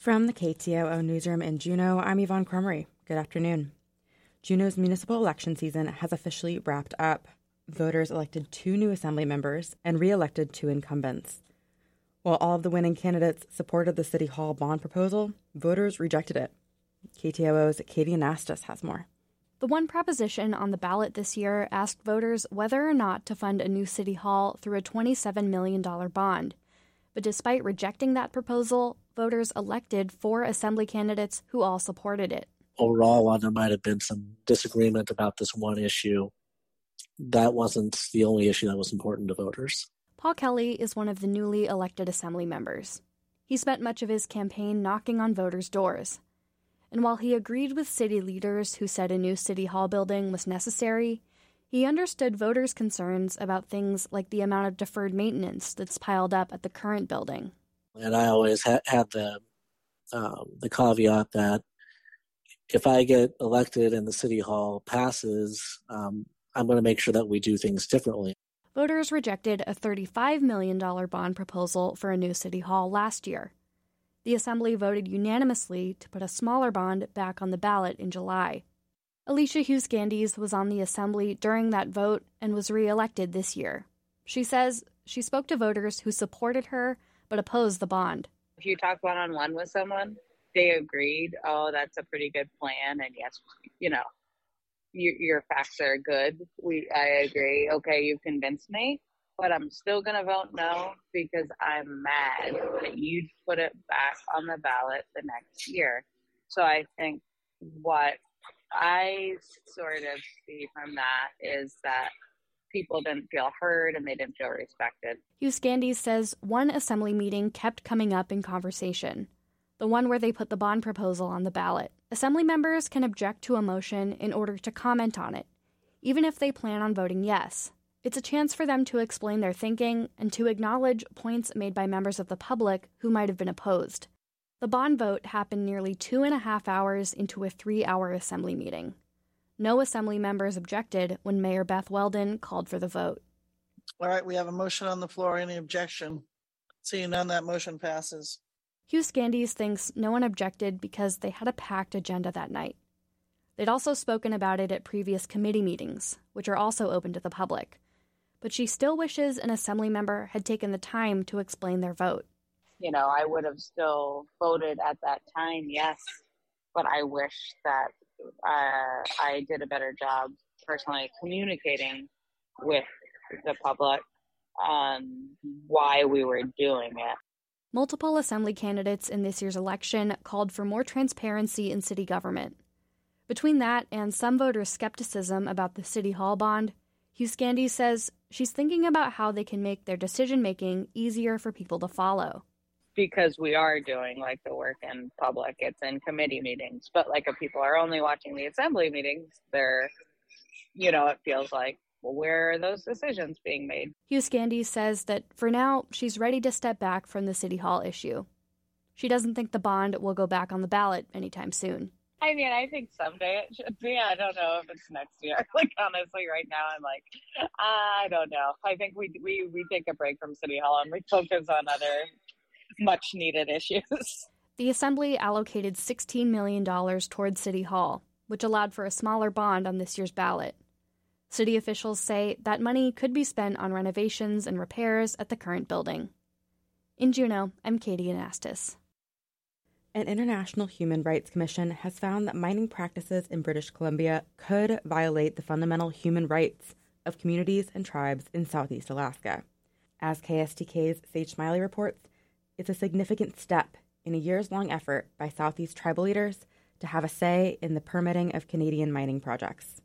From the KTOO newsroom in Juneau, I'm Yvonne Krumrey. Good afternoon. Juneau's municipal election season has officially wrapped up. Voters elected two new assembly members and re elected two incumbents. While all of the winning candidates supported the City Hall bond proposal, voters rejected it. KTOO's Katie Anastas has more. The one proposition on the ballot this year asked voters whether or not to fund a new City Hall through a $27 million bond. But despite rejecting that proposal, voters elected four assembly candidates who all supported it. Overall, while there might have been some disagreement about this one issue, that wasn't the only issue that was important to voters. Paul Kelly is one of the newly elected assembly members. He spent much of his campaign knocking on voters' doors. And while he agreed with city leaders who said a new city hall building was necessary, he understood voters' concerns about things like the amount of deferred maintenance that's piled up at the current building. And I always ha- had the um, the caveat that if I get elected and the city hall passes, um, I'm going to make sure that we do things differently. Voters rejected a $35 million bond proposal for a new city hall last year. The Assembly voted unanimously to put a smaller bond back on the ballot in July. Alicia Hughes-Skandijs was on the Assembly during that vote and was reelected this year. She says she spoke to voters who supported her but oppose the bond. If you talk one on one with someone, they agreed, oh, that's a pretty good plan, and yes, you know, your, your facts are good. We, I agree. Okay, you've convinced me, but I'm still gonna vote no because I'm mad that you put it back on the ballot the next year. So I think what I sort of see from that is that people didn't feel heard and they didn't feel respected. Hughes-Skandijs says one assembly meeting kept coming up in conversation the one where they put the bond proposal on the ballot. Assembly members can object to a motion in order to comment on it, even if they plan on voting yes. It's a chance for them to explain their thinking and to acknowledge points made by members of the public who might have been opposed. The bond vote happened nearly two and a half hours into a three hour assembly meeting. No assembly members objected when Mayor Beth Weldon called for the vote. All right, we have a motion on the floor. Any objection? Seeing none, that motion passes. Hughes-Skandijs thinks no one objected because they had a packed agenda that night. They'd also spoken about it at previous committee meetings, which are also open to the public. But she still wishes an assembly member had taken the time to explain their vote. You know, I would have still voted at that time, yes, but I wish that uh, I did a better job personally communicating with the public on why we were doing it. Multiple assembly candidates in this year's election called for more transparency in city government. Between that and some voters' skepticism about the City Hall bond, Hughes-Skandijs says she's thinking about how they can make their decision making easier for people to follow. Because we are doing like the work in public, it's in committee meetings. But like if people are only watching the assembly meetings, they're, you know, it feels like well, where are those decisions being made? Hughes-Skandijs says that for now, she's ready to step back from the City Hall issue. She doesn't think the bond will go back on the ballot anytime soon. I mean, I think someday it should be. I don't know if it's next year. Like honestly, right now, I'm like, I don't know. I think we we we take a break from City Hall and we focus on other much needed issues. The Assembly allocated $16 million towards City Hall, which allowed for a smaller bond on this year's ballot. City officials say that money could be spent on renovations and repairs at the current building. In Juneau, I'm Katie Anastas. An International Human Rights Commission has found that mining practices in British Columbia could violate the fundamental human rights of communities and tribes in southeast Alaska. As KSTK's Sage Smiley reports, it's a significant step in a years long effort by Southeast tribal leaders to have a say in the permitting of Canadian mining projects.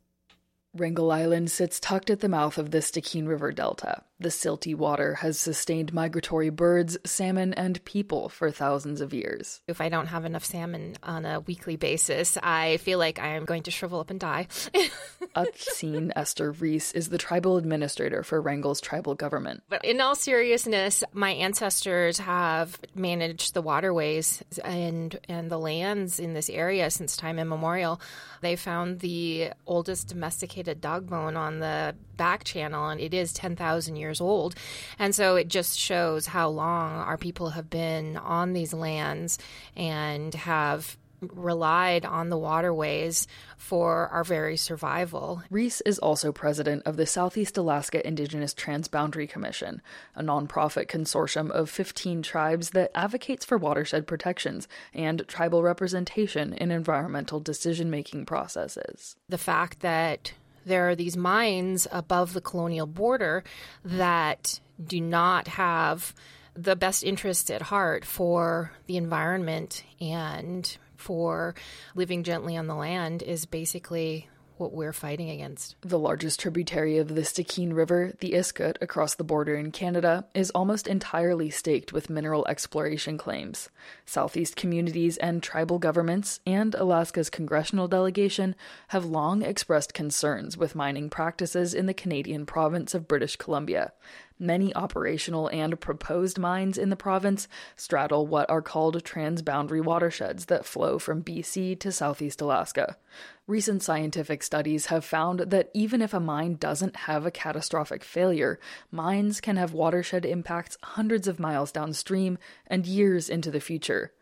Wrangell Island sits tucked at the mouth of the Stikine River Delta. The silty water has sustained migratory birds, salmon, and people for thousands of years. If I don't have enough salmon on a weekly basis, I feel like I am going to shrivel up and die. Aaltséen Esther Reese is the tribal administrator for Wrangell's tribal government. But in all seriousness, my ancestors have managed the waterways and and the lands in this area since time immemorial. They found the oldest domesticated dog bone on the back channel, and it is 10,000 years years old. And so it just shows how long our people have been on these lands and have relied on the waterways for our very survival. Reese is also president of the Southeast Alaska Indigenous Transboundary Commission, a nonprofit consortium of 15 tribes that advocates for watershed protections and tribal representation in environmental decision making processes. The fact that there are these mines above the colonial border that do not have the best interest at heart for the environment and for living gently on the land is basically what we're fighting against. The largest tributary of the Stikine River, the Iskut, across the border in Canada, is almost entirely staked with mineral exploration claims. Southeast communities and tribal governments, and Alaska's congressional delegation, have long expressed concerns with mining practices in the Canadian province of British Columbia. Many operational and proposed mines in the province straddle what are called transboundary watersheds that flow from BC to southeast Alaska. Recent scientific studies have found that even if a mine doesn't have a catastrophic failure, mines can have watershed impacts hundreds of miles downstream and years into the future.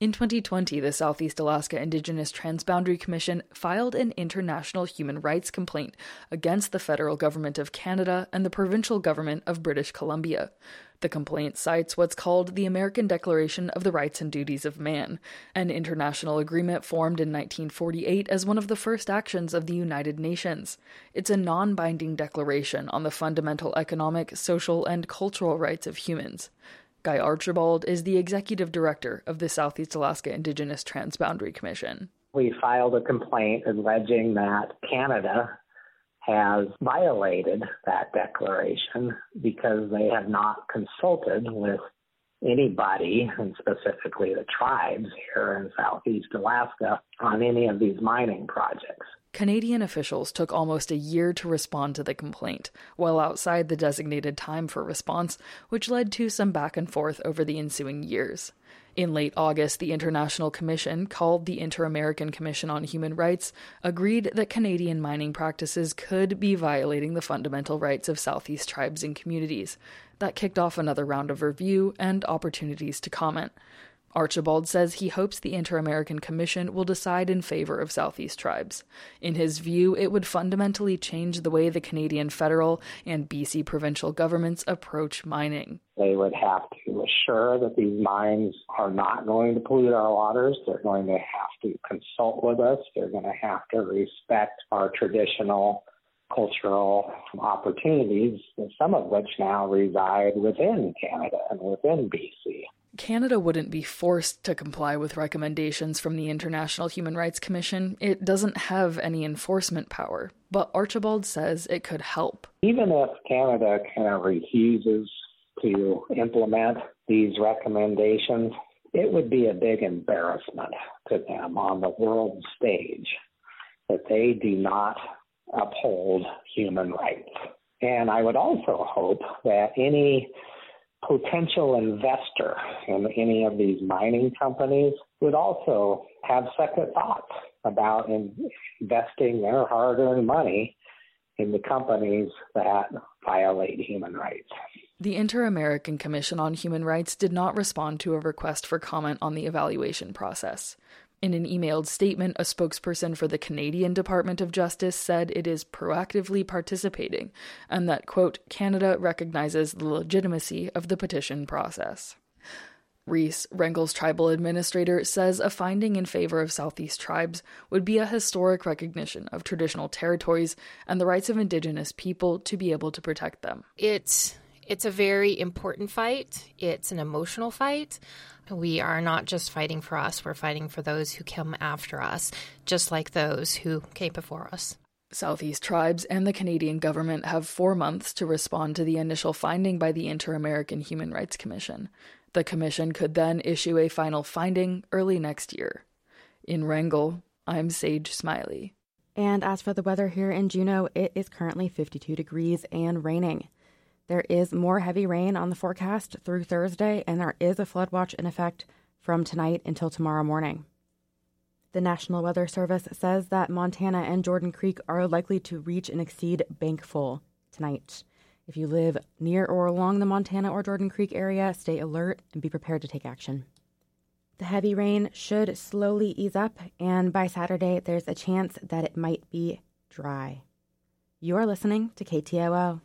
In 2020, the Southeast Alaska Indigenous Transboundary Commission filed an international human rights complaint against the federal government of Canada and the provincial government of British Columbia. The complaint cites what's called the American Declaration of the Rights and Duties of Man, an international agreement formed in 1948 as one of the first actions of the United Nations. It's a non binding declaration on the fundamental economic, social, and cultural rights of humans. Guy Archibald is the executive director of the Southeast Alaska Indigenous Transboundary Commission. We filed a complaint alleging that Canada has violated that declaration because they have not consulted with anybody, and specifically the tribes here in Southeast Alaska, on any of these mining projects. Canadian officials took almost a year to respond to the complaint, well outside the designated time for response, which led to some back and forth over the ensuing years. In late August, the International Commission, called the Inter American Commission on Human Rights, agreed that Canadian mining practices could be violating the fundamental rights of Southeast tribes and communities. That kicked off another round of review and opportunities to comment. Archibald says he hopes the Inter American Commission will decide in favor of Southeast tribes. In his view, it would fundamentally change the way the Canadian federal and BC provincial governments approach mining. They would have to assure that these mines are not going to pollute our waters. They're going to have to consult with us. They're going to have to respect our traditional cultural opportunities, some of which now reside within Canada and within BC. Canada wouldn't be forced to comply with recommendations from the International Human Rights Commission. It doesn't have any enforcement power, but Archibald says it could help. Even if Canada kind of refuses to implement these recommendations, it would be a big embarrassment to them on the world stage that they do not uphold human rights. And I would also hope that any potential investor in any of these mining companies would also have second thoughts about investing their hard earned money in the companies that violate human rights. The Inter American Commission on Human Rights did not respond to a request for comment on the evaluation process. In an emailed statement, a spokesperson for the Canadian Department of Justice said it is proactively participating and that, quote, Canada recognizes the legitimacy of the petition process. Reese, Wrangell's tribal administrator, says a finding in favor of Southeast tribes would be a historic recognition of traditional territories and the rights of Indigenous people to be able to protect them. It's it's a very important fight. It's an emotional fight. We are not just fighting for us, we're fighting for those who come after us, just like those who came before us. Southeast tribes and the Canadian government have four months to respond to the initial finding by the Inter American Human Rights Commission. The Commission could then issue a final finding early next year. In Wrangell, I'm Sage Smiley. And as for the weather here in Juneau, it is currently 52 degrees and raining. There is more heavy rain on the forecast through Thursday, and there is a flood watch in effect from tonight until tomorrow morning. The National Weather Service says that Montana and Jordan Creek are likely to reach and exceed bank full tonight. If you live near or along the Montana or Jordan Creek area, stay alert and be prepared to take action. The heavy rain should slowly ease up, and by Saturday, there's a chance that it might be dry. You are listening to KTOO.